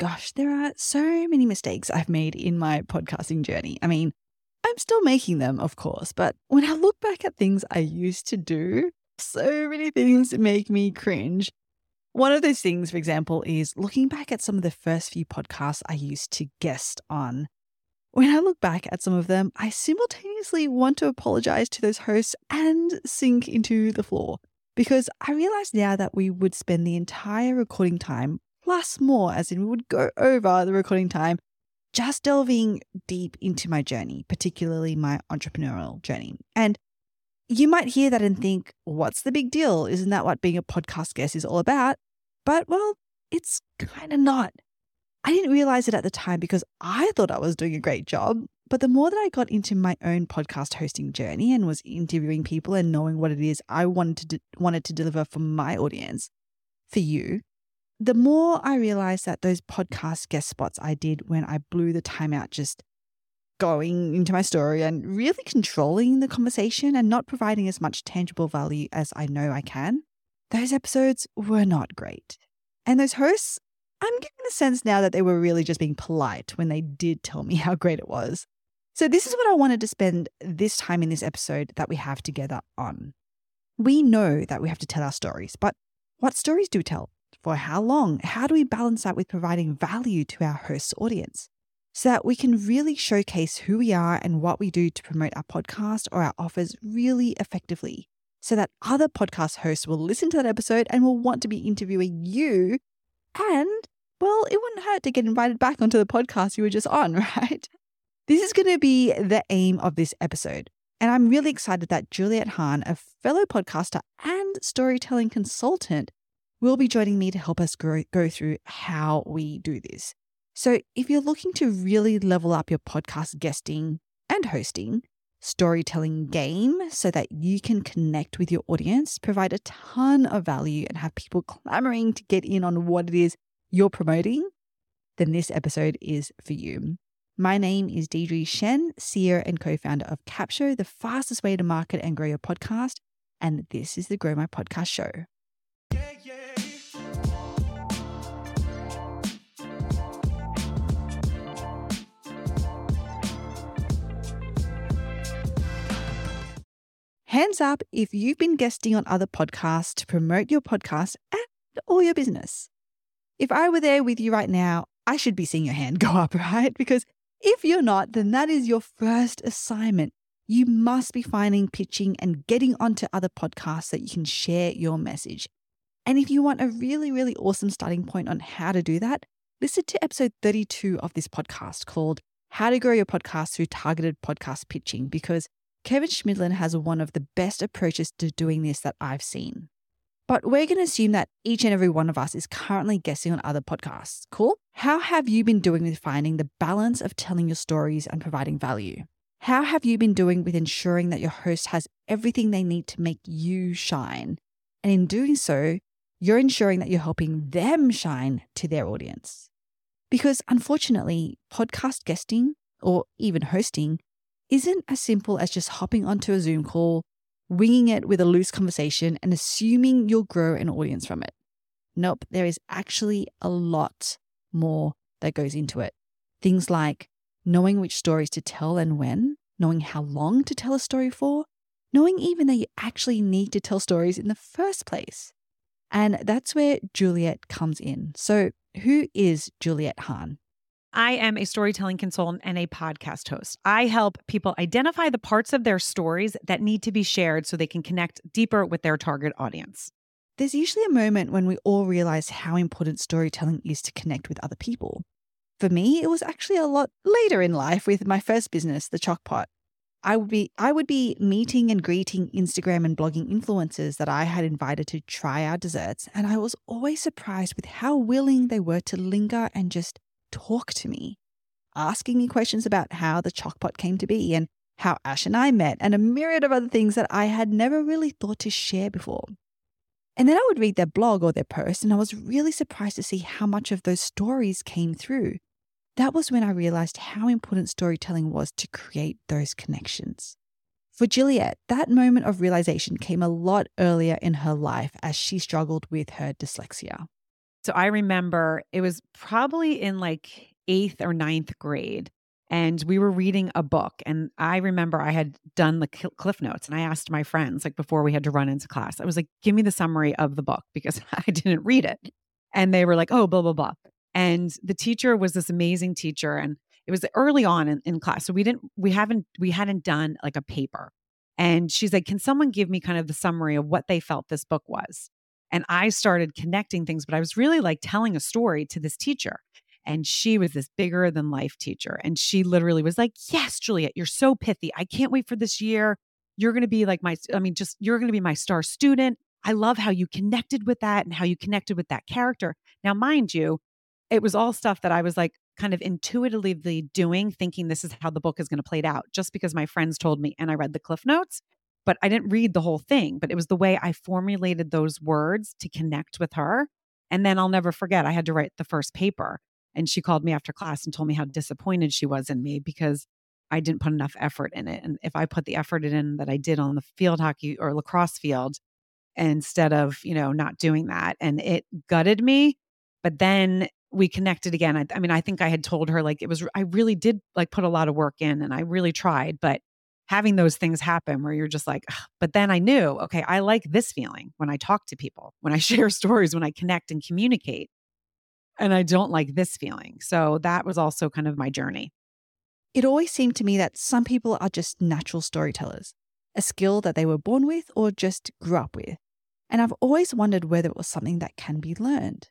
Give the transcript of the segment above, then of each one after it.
gosh, there are so many mistakes I've made in my podcasting journey. I mean, I'm still making them, of course, but when I look back at things I used to do, so many things make me cringe. One of those things, for example, is looking back at some of the first few podcasts I used to guest on. When I look back at some of them, I simultaneously want to apologize to those hosts and sink into the floor because I realize now that we would spend the entire recording time plus more, as in we would go over the recording time, just delving deep into my journey, particularly my entrepreneurial journey. And you might hear that and think, what's the big deal? Isn't that what being a podcast guest is all about? But well, it's kind of not. I didn't realize it at the time because I thought I was doing a great job. But the more that I got into my own podcast hosting journey and was interviewing people and knowing what it is I wanted to de- wanted to deliver for my audience, for you, the more I realized that those podcast guest spots I did when I blew the time out just going into my story and really controlling the conversation and not providing as much tangible value as I know I can, those episodes were not great. And those hosts, I'm getting the sense now that they were really just being polite when they did tell me how great it was. So, this is what I wanted to spend this time in this episode that we have together on. We know that we have to tell our stories, but what stories do we tell? For how long? How do we balance that with providing value to our host's audience? So that we can really showcase who we are and what we do to promote our podcast or our offers really effectively. So that other podcast hosts will listen to that episode and will want to be interviewing you. And, well, it wouldn't hurt to get invited back onto the podcast you were just on, right? This is going to be the aim of this episode. And I'm really excited that Juliet Hahn, a fellow podcaster and storytelling consultant, will be joining me to help us grow, go through how we do this. So, if you're looking to really level up your podcast guesting and hosting, storytelling game so that you can connect with your audience, provide a ton of value, and have people clamoring to get in on what it is you're promoting, then this episode is for you. My name is Deidre Shen, CEO and co founder of Capsho, the fastest way to market and grow your podcast. And this is the Grow My Podcast Show. Hands up if you've been guesting on other podcasts to promote your podcast and or your business. If I were there with you right now, I should be seeing your hand go up, right? Because if you're not, then that is your first assignment. You must be finding, pitching, and getting onto other podcasts that you can share your message. And if you want a really, really awesome starting point on how to do that, listen to episode 32 of this podcast called How to Grow Your Podcast Through Targeted Podcast Pitching, because Kevin Schmidlin has one of the best approaches to doing this that I've seen. But we're going to assume that each and every one of us is currently guessing on other podcasts. Cool? How have you been doing with finding the balance of telling your stories and providing value? How have you been doing with ensuring that your host has everything they need to make you shine? And in doing so, you're ensuring that you're helping them shine to their audience. Because unfortunately, podcast guesting or even hosting isn't as simple as just hopping onto a Zoom call winging it with a loose conversation and assuming you'll grow an audience from it. Nope, there is actually a lot more that goes into it. Things like knowing which stories to tell and when, knowing how long to tell a story for, knowing even that you actually need to tell stories in the first place. And that's where Juliet comes in. So, who is Juliet Hahn? I am a storytelling consultant and a podcast host. I help people identify the parts of their stories that need to be shared so they can connect deeper with their target audience. There's usually a moment when we all realize how important storytelling is to connect with other people. For me, it was actually a lot later in life with my first business, The Chocpot. I would be I would be meeting and greeting Instagram and blogging influencers that I had invited to try our desserts, and I was always surprised with how willing they were to linger and just talk to me, asking me questions about how the Chocpot came to be and how Ash and I met, and a myriad of other things that I had never really thought to share before. And then I would read their blog or their post, and I was really surprised to see how much of those stories came through. That was when I realized how important storytelling was to create those connections. For Juliet, that moment of realization came a lot earlier in her life as she struggled with her dyslexia. So I remember it was probably in like eighth or ninth grade. And we were reading a book. And I remember I had done the cliff notes and I asked my friends, like before we had to run into class, I was like, give me the summary of the book because I didn't read it. And they were like, oh, blah, blah, blah. And the teacher was this amazing teacher. And it was early on in, in class. So we didn't, we haven't, we hadn't done like a paper. And she's like, can someone give me kind of the summary of what they felt this book was? And I started connecting things, but I was really like telling a story to this teacher. And she was this bigger than life teacher. And she literally was like, Yes, Juliet, you're so pithy. I can't wait for this year. You're going to be like my, I mean, just you're going to be my star student. I love how you connected with that and how you connected with that character. Now, mind you, it was all stuff that I was like kind of intuitively doing, thinking this is how the book is going to play out, just because my friends told me and I read the Cliff Notes. But I didn't read the whole thing, but it was the way I formulated those words to connect with her. And then I'll never forget, I had to write the first paper. And she called me after class and told me how disappointed she was in me because I didn't put enough effort in it. And if I put the effort in that I did on the field hockey or lacrosse field, instead of, you know, not doing that, and it gutted me. But then we connected again. I, I mean, I think I had told her like it was, I really did like put a lot of work in and I really tried, but having those things happen where you're just like, but then I knew, okay, I like this feeling when I talk to people, when I share stories, when I connect and communicate and I don't like this feeling. So that was also kind of my journey. It always seemed to me that some people are just natural storytellers, a skill that they were born with or just grew up with. And I've always wondered whether it was something that can be learned.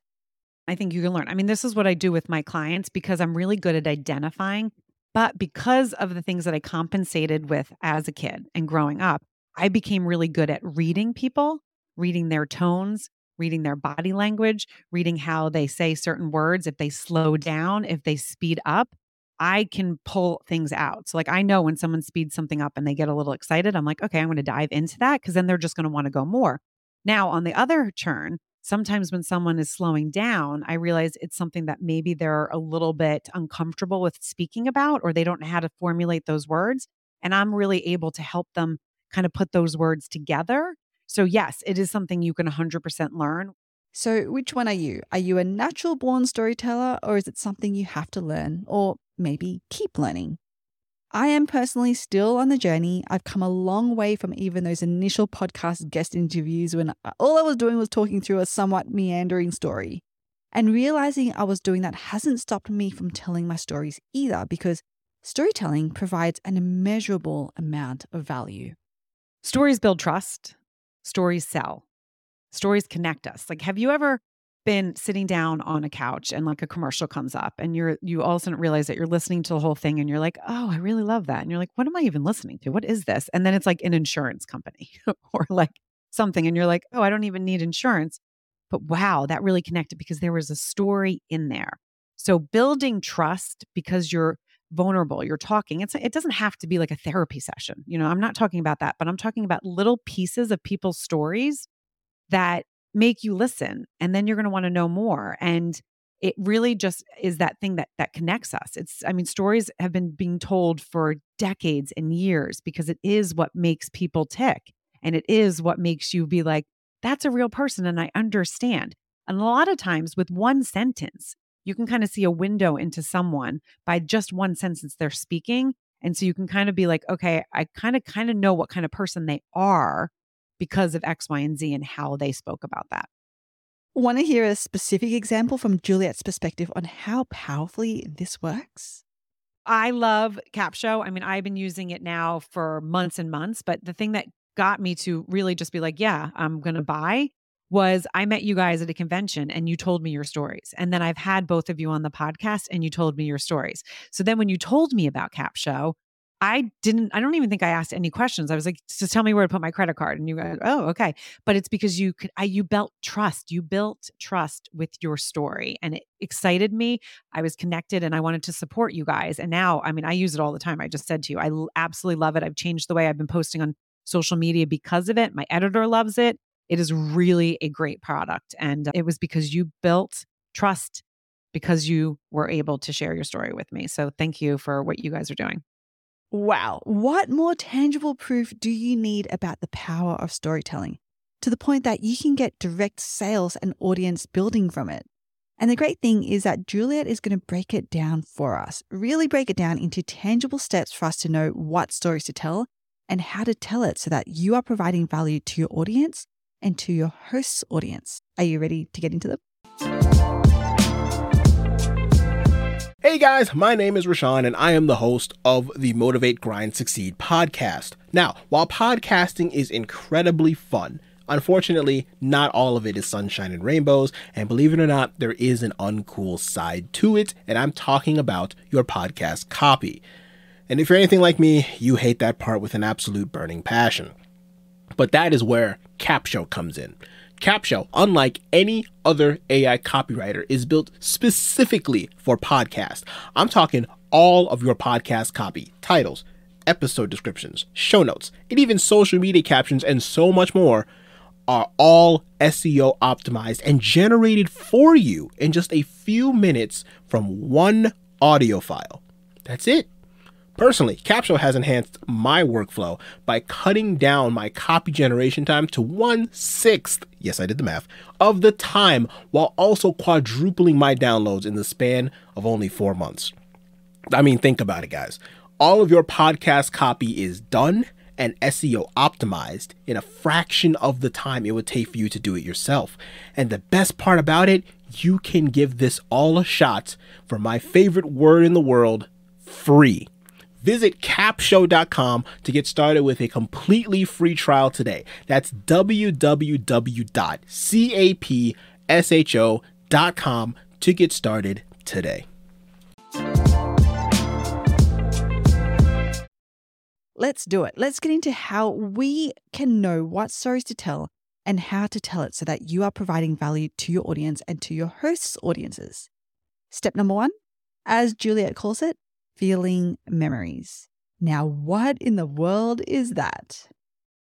I think you can learn. I mean, this is what I do with my clients because I'm really good at identifying. But because of the things that I compensated with as a kid and growing up, I became really good at reading people, reading their tones, reading their body language, reading how they say certain words, if they slow down, if they speed up. I can pull things out. So, like, I know when someone speeds something up and they get a little excited, I'm like, okay, I'm going to dive into that because then they're just going to want to go more. Now, on the other turn, sometimes when someone is slowing down, I realize it's something that maybe they're a little bit uncomfortable with speaking about or they don't know how to formulate those words. And I'm really able to help them kind of put those words together so, yes, it is something you can 100% learn. So, which one are you? Are you a natural born storyteller or is it something you have to learn or maybe keep learning? I am personally still on the journey. I've come a long way from even those initial podcast guest interviews when all I was doing was talking through a somewhat meandering story. And realizing I was doing that hasn't stopped me from telling my stories either because storytelling provides an immeasurable amount of value. Stories build trust, stories sell. Stories connect us. Like, have you ever been sitting down on a couch and like a commercial comes up and you're you all of a sudden realize that you're listening to the whole thing and you're like, oh, I really love that. And you're like, what am I even listening to? What is this? And then it's like an insurance company or like something. And you're like, oh, I don't even need insurance. But wow, that really connected because there was a story in there. So building trust because you're vulnerable you're talking it's it doesn't have to be like a therapy session you know i'm not talking about that but i'm talking about little pieces of people's stories that make you listen and then you're going to want to know more and it really just is that thing that that connects us it's i mean stories have been being told for decades and years because it is what makes people tick and it is what makes you be like that's a real person and i understand and a lot of times with one sentence you can kind of see a window into someone by just one sentence they're speaking. And so you can kind of be like, okay, I kind of kind of know what kind of person they are because of X, Y, and Z and how they spoke about that. Want to hear a specific example from Juliet's perspective on how powerfully this works? I love Capsho. I mean, I've been using it now for months and months, but the thing that got me to really just be like, yeah, I'm going to buy was I met you guys at a convention and you told me your stories. And then I've had both of you on the podcast and you told me your stories. So then when you told me about Capsho, I didn't, I don't even think I asked any questions. I was like, just tell me where to put my credit card. And you go, mm-hmm. oh, okay. But it's because you could, I, you built trust. You built trust with your story and it excited me. I was connected and I wanted to support you guys. And now, I mean, I use it all the time. I just said to you, I absolutely love it. I've changed the way I've been posting on social media because of it. My editor loves it. It is really a great product. And it was because you built trust because you were able to share your story with me. So thank you for what you guys are doing. Wow. What more tangible proof do you need about the power of storytelling to the point that you can get direct sales and audience building from it? And the great thing is that Juliet is going to break it down for us, really break it down into tangible steps for us to know what stories to tell and how to tell it so that you are providing value to your audience and to your host's audience. Are you ready to get into them? Hey guys, my name is Rashawn and I am the host of the Motivate Grind Succeed podcast. Now, while podcasting is incredibly fun, unfortunately, not all of it is sunshine and rainbows, and believe it or not, there is an uncool side to it, and I'm talking about your podcast copy. And if you're anything like me, you hate that part with an absolute burning passion. But that is where Capsho comes in. Capsho, unlike any other AI copywriter, is built specifically for podcast. I'm talking all of your podcast copy, titles, episode descriptions, show notes, and even social media captions, and so much more are all SEO optimized and generated for you in just a few minutes from one audio file. That's it. Personally, Capsho has enhanced my workflow by cutting down my copy generation time to one sixth, yes, I did the math, of the time while also quadrupling my downloads in the span of only four months. I mean, think about it, guys. All of your podcast copy is done and SEO optimized in a fraction of the time it would take for you to do it yourself. And the best part about it, you can give this all a shot for my favorite word in the world free. Visit capsho.com to get started with a completely free trial today. That's www.capsho.com to get started today. Let's do it. Let's get into how we can know what stories to tell and how to tell it so that you are providing value to your audience and to your host's audiences. Step number one, as Juliet calls it, feeling memories. Now, what in the world is that?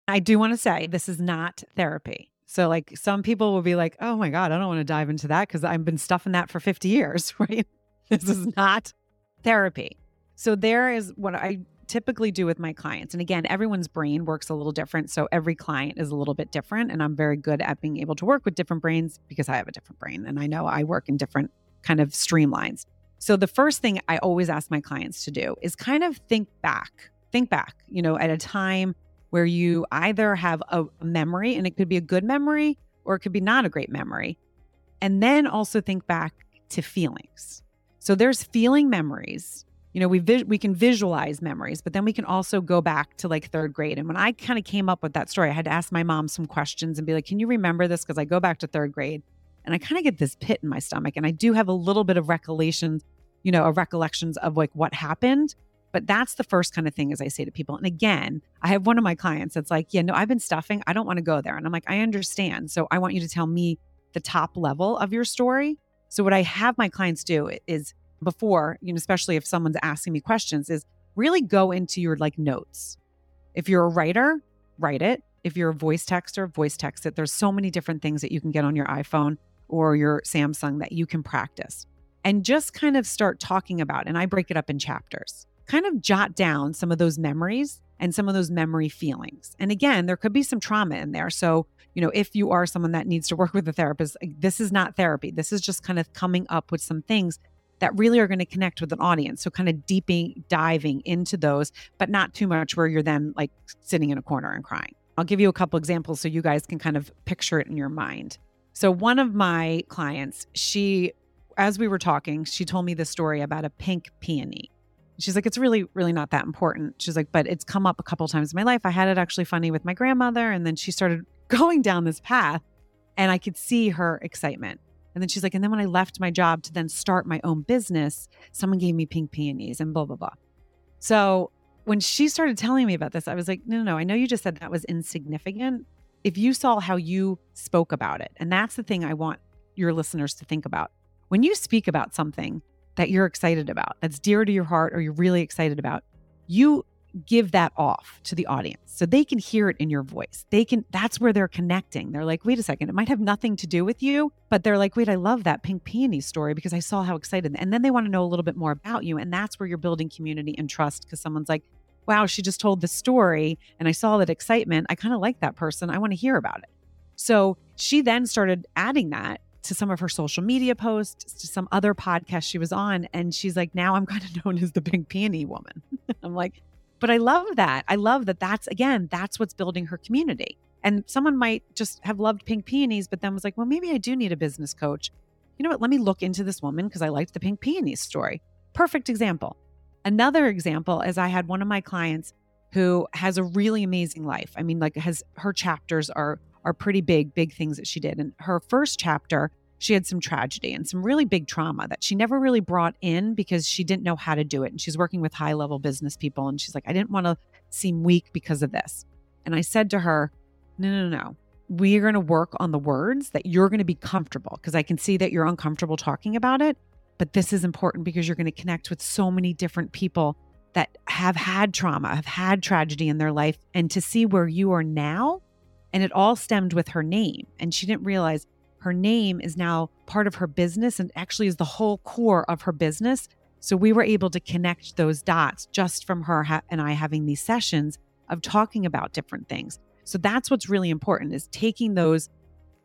I do want to say this is not therapy. So, like, some people will be like, oh my God, I don't want to dive into that because I've been stuffing that for 50 years, right? This is not therapy. So, there is what I typically do with my clients. And again, everyone's brain works a little different. So, every client is a little bit different. And I'm very good at being able to work with different brains because I have a different brain and I know I work in different kind of streamlines. So the first thing I always ask my clients to do is kind of think back, think back, you know, at a time where you either have a memory and it could be a good memory or it could be not a great memory. And then also think back to feelings. So there's feeling memories. You know, we vi- we can visualize memories, but then we can also go back to like third grade. And when I kind of came up with that story, I had to ask my mom some questions and be like, "Can you remember this?" Because I go back to third grade and I kind of get this pit in my stomach. And I do have a little bit of recollections, you know, recollections of like what happened. But that's the first kind of thing as I say to people. And again, I have one of my clients that's like, yeah, no, I've been stuffing. I don't want to go there. And I'm like, I understand. So I want you to tell me the top level of your story. So what I have my clients do is before, you know, especially if someone's asking me questions, is really go into your like notes. If you're a writer, write it. If you're a voice texter, voice text it. There's so many different things that you can get on your iPhone or your Samsung that you can practice and just kind of start talking about. And I break it up in chapters. Kind of jot down some of those memories and some of those memory feelings. And again, there could be some trauma in there. So, you know, if you are someone that needs to work with a therapist, this is not therapy. This is just kind of coming up with some things that really are going to connect with an audience. So kind of deeping diving into those, but not too much where you're then like sitting in a corner and crying. I'll give you a couple examples so you guys can kind of picture it in your mind. So one of my clients, she as we were talking, she told me this story about a pink peony. She's like, it's really, really not that important. She's like, but it's come up a couple times in my life. I had it actually funny with my grandmother. And then she started going down this path and I could see her excitement. And then she's like, and then when I left my job to then start my own business, someone gave me pink peonies and blah, blah, blah. So when she started telling me about this, I was like, no, no, no, I know you just said that was insignificant, if you saw how you spoke about it, and that's the thing I want your listeners to think about. When you speak about something that you're excited about, that's dear to your heart, or you're really excited about, you give that off to the audience so they can hear it in your voice. They can, that's where they're connecting. They're like, wait a second, it might have nothing to do with you, but they're like, wait, I love that pink peony story because I saw how excited. And then they want to know a little bit more about you. And that's where you're building community and trust because someone's like, wow, she just told the story and I saw that excitement. I kind of like that person. I want to hear about it. So she then started adding that to some of her social media posts, to some other podcast she was on. And she's like, now I'm kind of known as the pink peony woman. I'm like, but I love that. I love that that's, again, that's what's building her community. And someone might just have loved pink peonies, but then was like, well, maybe I do need a business coach. You know what? Let me look into this woman because I liked the pink peonies story. Perfect example. Another example is I had one of my clients who has a really amazing life. I mean, like has her chapters are are pretty big, big things that she did. And her first chapter, she had some tragedy and some really big trauma that she never really brought in because she didn't know how to do it. And she's working with high level business people. And she's like, I didn't want to seem weak because of this. And I said to her, No, no, no. We are going to work on the words that you're going to be comfortable because I can see that you're uncomfortable talking about it. But this is important because you're going to connect with so many different people that have had trauma, have had tragedy in their life, and to see where you are now. And it all stemmed with her name. And she didn't realize her name is now part of her business and actually is the whole core of her business. So we were able to connect those dots just from her ha- and I having these sessions of talking about different things. So that's what's really important is taking those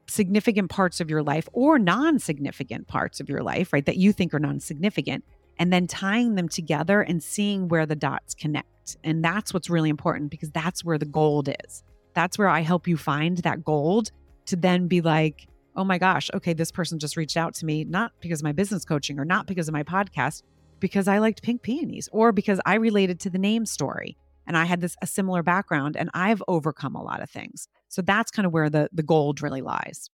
significant parts of your life or non-significant parts of your life, right, that you think are non-significant and then tying them together and seeing where the dots connect. And that's what's really important because that's where the gold is. That's where I help you find that gold to then be like, oh my gosh, okay, this person just reached out to me, not because of my business coaching or not because of my podcast, because I liked pink peonies or because I related to the name story and I had this a similar background and I've overcome a lot of things. So that's kind of where the the gold really lies.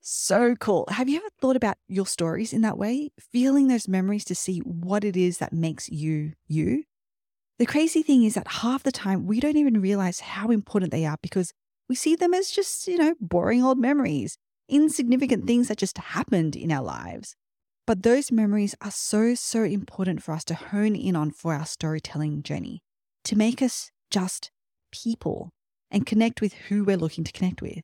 So cool. Have you ever thought about your stories in that way? Feeling those memories to see what it is that makes you you? The crazy thing is that half the time we don't even realize how important they are because we see them as just, you know, boring old memories, insignificant things that just happened in our lives. But those memories are so, so important for us to hone in on for our storytelling journey, to make us just people and connect with who we're looking to connect with.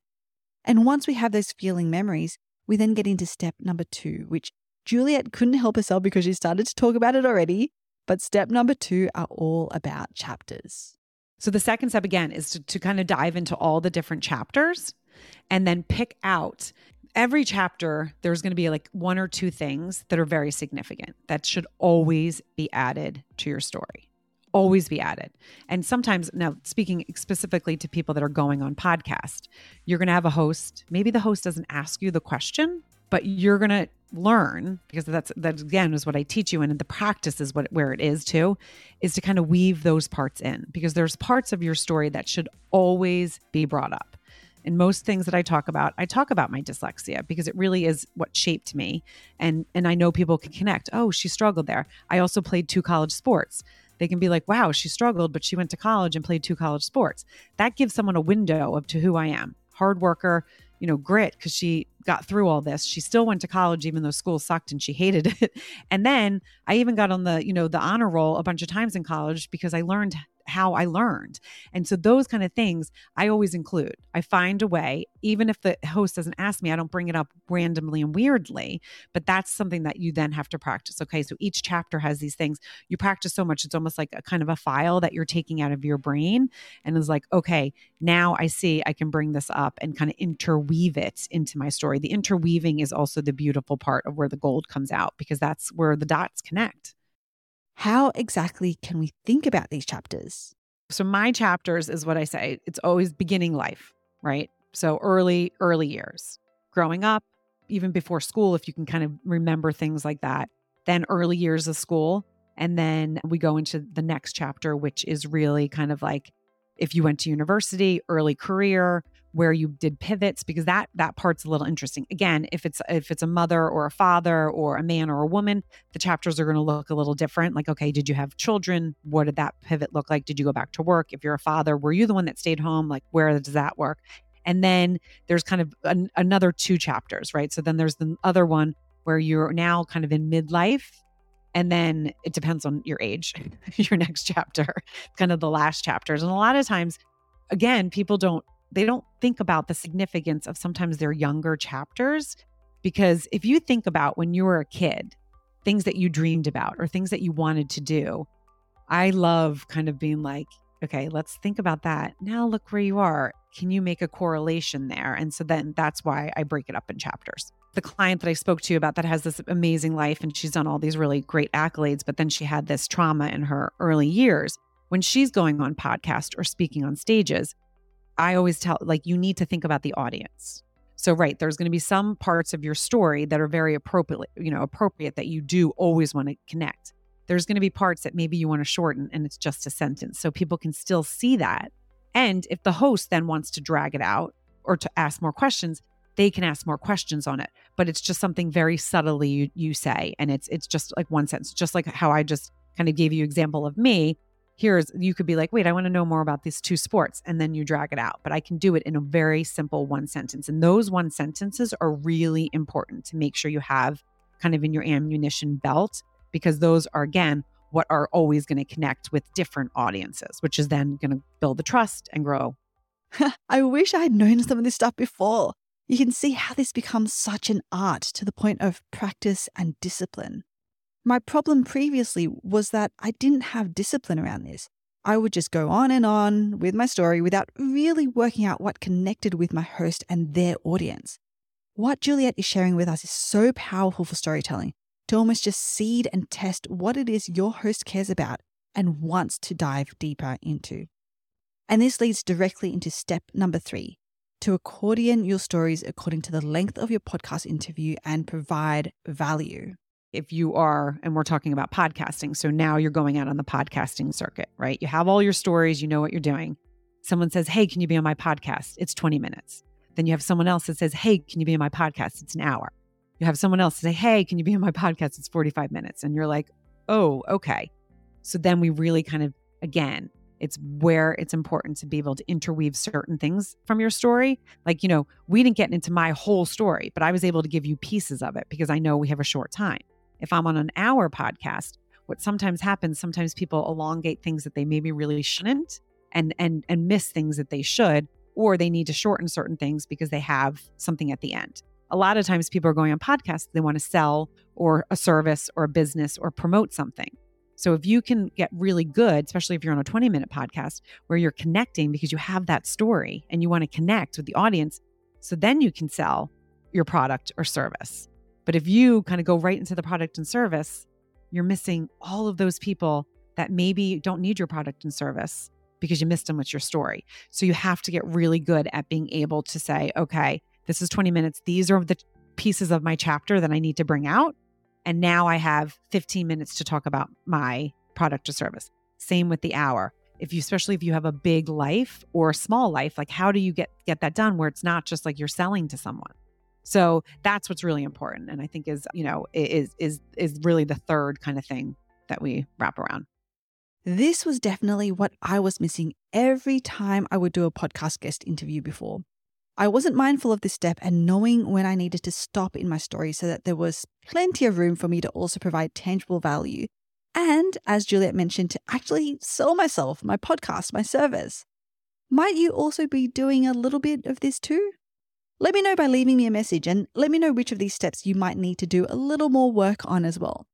And once we have those feeling memories, we then get into step number two, which Juliet couldn't help herself because she started to talk about it already. But step number two are all about chapters. So the second step again is to, to kind of dive into all the different chapters and then pick out every chapter. There's going to be like one or two things that are very significant that should always be added to your story always be added. And sometimes, now speaking specifically to people that are going on podcast, you're going to have a host. Maybe the host doesn't ask you the question, but you're going to learn because that's that again is what I teach you and the practice is what where it is too is to kind of weave those parts in because there's parts of your story that should always be brought up. And most things that I talk about, I talk about my dyslexia because it really is what shaped me and and I know people can connect. Oh, she struggled there. I also played two college sports they can be like, wow, she struggled, but she went to college and played two college sports. That gives someone a window of to who I am. Hard worker, you know, grit because she got through all this. She still went to college even though school sucked and she hated it. And then I even got on the, you know, the honor roll a bunch of times in college because I learned how I learned. And so those kind of things I always include. I find a way, even if the host doesn't ask me, I don't bring it up randomly and weirdly, but that's something that you then have to practice. Okay. So each chapter has these things. You practice so much, it's almost like a kind of a file that you're taking out of your brain and is like, okay, now I see I can bring this up and kind of interweave it into my story. The interweaving is also the beautiful part of where the gold comes out because that's where the dots connect. How exactly can we think about these chapters? So, my chapters is what I say it's always beginning life, right? So, early, early years, growing up, even before school, if you can kind of remember things like that. Then, early years of school. And then we go into the next chapter, which is really kind of like if you went to university, early career, where you did pivots because that that part's a little interesting. Again, if it's if it's a mother or a father or a man or a woman, the chapters are going to look a little different. Like, okay, did you have children? What did that pivot look like? Did you go back to work? If you're a father, were you the one that stayed home? Like, where does that work? And then there's kind of an, another two chapters, right? So then there's the other one where you're now kind of in midlife and then it depends on your age your next chapter kind of the last chapters and a lot of times again people don't they don't think about the significance of sometimes their younger chapters. Because if you think about when you were a kid, things that you dreamed about or things that you wanted to do, I love kind of being like, okay, let's think about that. Now look where you are. can you make a correlation there? And so then that's why I break it up in chapters. The client that I spoke to about that has this amazing life and she's done all these really great accolades, but then she had this trauma in her early years. When she's going on podcast or speaking on stages, I always tell like you need to think about the audience. So right, there's going to be some parts of your story that are very appropriate, you know, appropriate that you do always want to connect. There's going to be parts that maybe you want to shorten and it's just a sentence so people can still see that. And if the host then wants to drag it out or to ask more questions, they can ask more questions on it. But it's just something very subtly you, you say and it's it's just like one sentence, just like how I just kind of gave you example of me here's you could be like wait i want to know more about these two sports and then you drag it out but i can do it in a very simple one sentence and those one sentences are really important to make sure you have kind of in your ammunition belt because those are again what are always going to connect with different audiences which is then going to build the trust and grow. I wish i had known some of this stuff before. You can see how this becomes such an art to the point of practice and discipline my problem previously was that I didn't have discipline around this. I would just go on and on with my story without really working out what connected with my host and their audience. What Juliet is sharing with us is so powerful for storytelling to almost just seed and test what it is your host cares about and wants to dive deeper into. And this leads directly into step number three to accordion your stories according to the length of your podcast interview and provide value if you are, and we're talking about podcasting. So now you're going out on the podcasting circuit, right? You have all your stories, you know what you're doing. Someone says, Hey, can you be on my podcast? It's 20 minutes. Then you have someone else that says, Hey, can you be on my podcast? It's an hour. You have someone else say, Hey, can you be on my podcast? It's 45 minutes. And you're like, Oh, okay. So then we really kind of, again, it's where it's important to be able to interweave certain things from your story. Like, you know, we didn't get into my whole story, but I was able to give you pieces of it because I know we have a short time. If I'm on an hour podcast, what sometimes happens, sometimes people elongate things that they maybe really shouldn't and and and miss things that they should, or they need to shorten certain things because they have something at the end. A lot of times people are going on podcasts, they want to sell or a service or a business or promote something. So if you can get really good, especially if you're on a 20 minute podcast where you're connecting because you have that story and you want to connect with the audience, so then you can sell your product or service. But if you kind of go right into the product and service, you're missing all of those people that maybe don't need your product and service because you missed them with your story. So you have to get really good at being able to say, okay, this is 20 minutes. These are the pieces of my chapter that I need to bring out. And now I have 15 minutes to talk about my product or service. Same with the hour. If you especially if you have a big life or a small life, like how do you get get that done where it's not just like you're selling to someone? So that's what's really important. And I think is, you know, is is is really the third kind of thing that we wrap around. This was definitely what I was missing every time I would do a podcast guest interview before. I wasn't mindful of this step and knowing when I needed to stop in my story so that there was plenty of room for me to also provide tangible value. And as Juliet mentioned, to actually sell myself, my podcast, my service. Might you also be doing a little bit of this too? Let me know by leaving me a message and let me know which of these steps you might need to do a little more work on as well.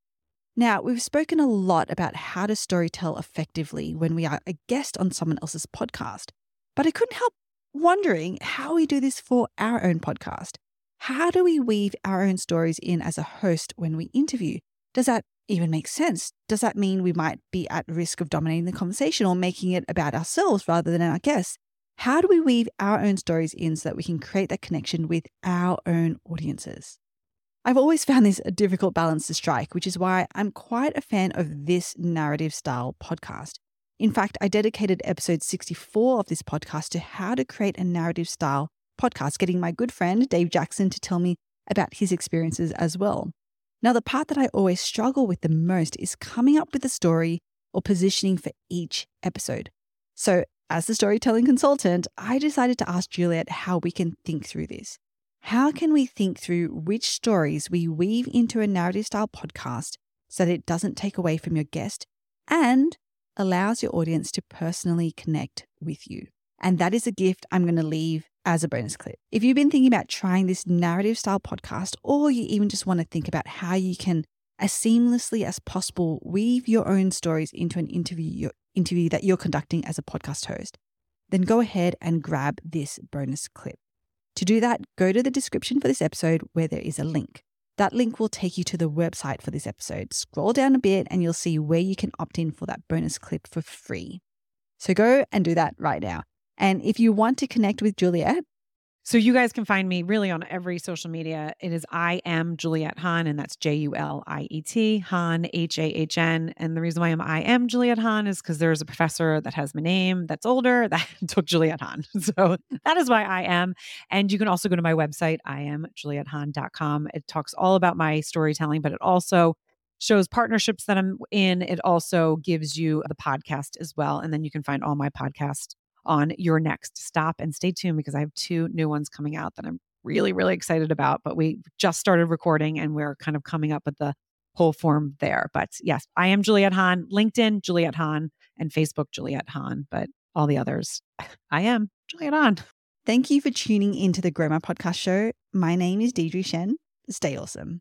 Now, we've spoken a lot about how to storytell effectively when we are a guest on someone else's podcast, but I couldn't help wondering how we do this for our own podcast. How do we weave our own stories in as a host when we interview? Does that even make sense? Does that mean we might be at risk of dominating the conversation or making it about ourselves rather than our guests? How do we weave our own stories in so that we can create that connection with our own audiences? I've always found this a difficult balance to strike, which is why I'm quite a fan of this narrative style podcast. In fact, I dedicated episode 64 of this podcast to how to create a narrative style podcast, getting my good friend Dave Jackson to tell me about his experiences as well. Now, the part that I always struggle with the most is coming up with a story or positioning for each episode. So, as the storytelling consultant, I decided to ask Juliet how we can think through this. How can we think through which stories we weave into a narrative style podcast so that it doesn't take away from your guest and allows your audience to personally connect with you? And that is a gift I'm going to leave as a bonus clip. If you've been thinking about trying this narrative style podcast, or you even just want to think about how you can, as seamlessly as possible, weave your own stories into an interview interview that you're conducting as a podcast host. then go ahead and grab this bonus clip. To do that, go to the description for this episode where there is a link. That link will take you to the website for this episode. Scroll down a bit and you'll see where you can opt in for that bonus clip for free. So go and do that right now. And if you want to connect with Juliet, so you guys can find me really on every social media. It is I am Juliet Hahn, and that's J U L I E T Hahn H A H N. And the reason why I'm I am Juliet Hahn is because there's a professor that has my name that's older that took Juliet Hahn. So that is why I am. And you can also go to my website, I am JulietHahn.com. It talks all about my storytelling, but it also shows partnerships that I'm in. It also gives you the podcast as well. And then you can find all my podcast on your next stop and stay tuned because I have two new ones coming out that I'm really, really excited about. But we just started recording and we're kind of coming up with the whole form there. But yes, I am Juliet Hahn, LinkedIn, Juliet Hahn, and Facebook, Juliet Hahn. But all the others, I am Juliet Hahn. Thank you for tuning into the Grow My Podcast show. My name is Deidre Shen. Stay awesome.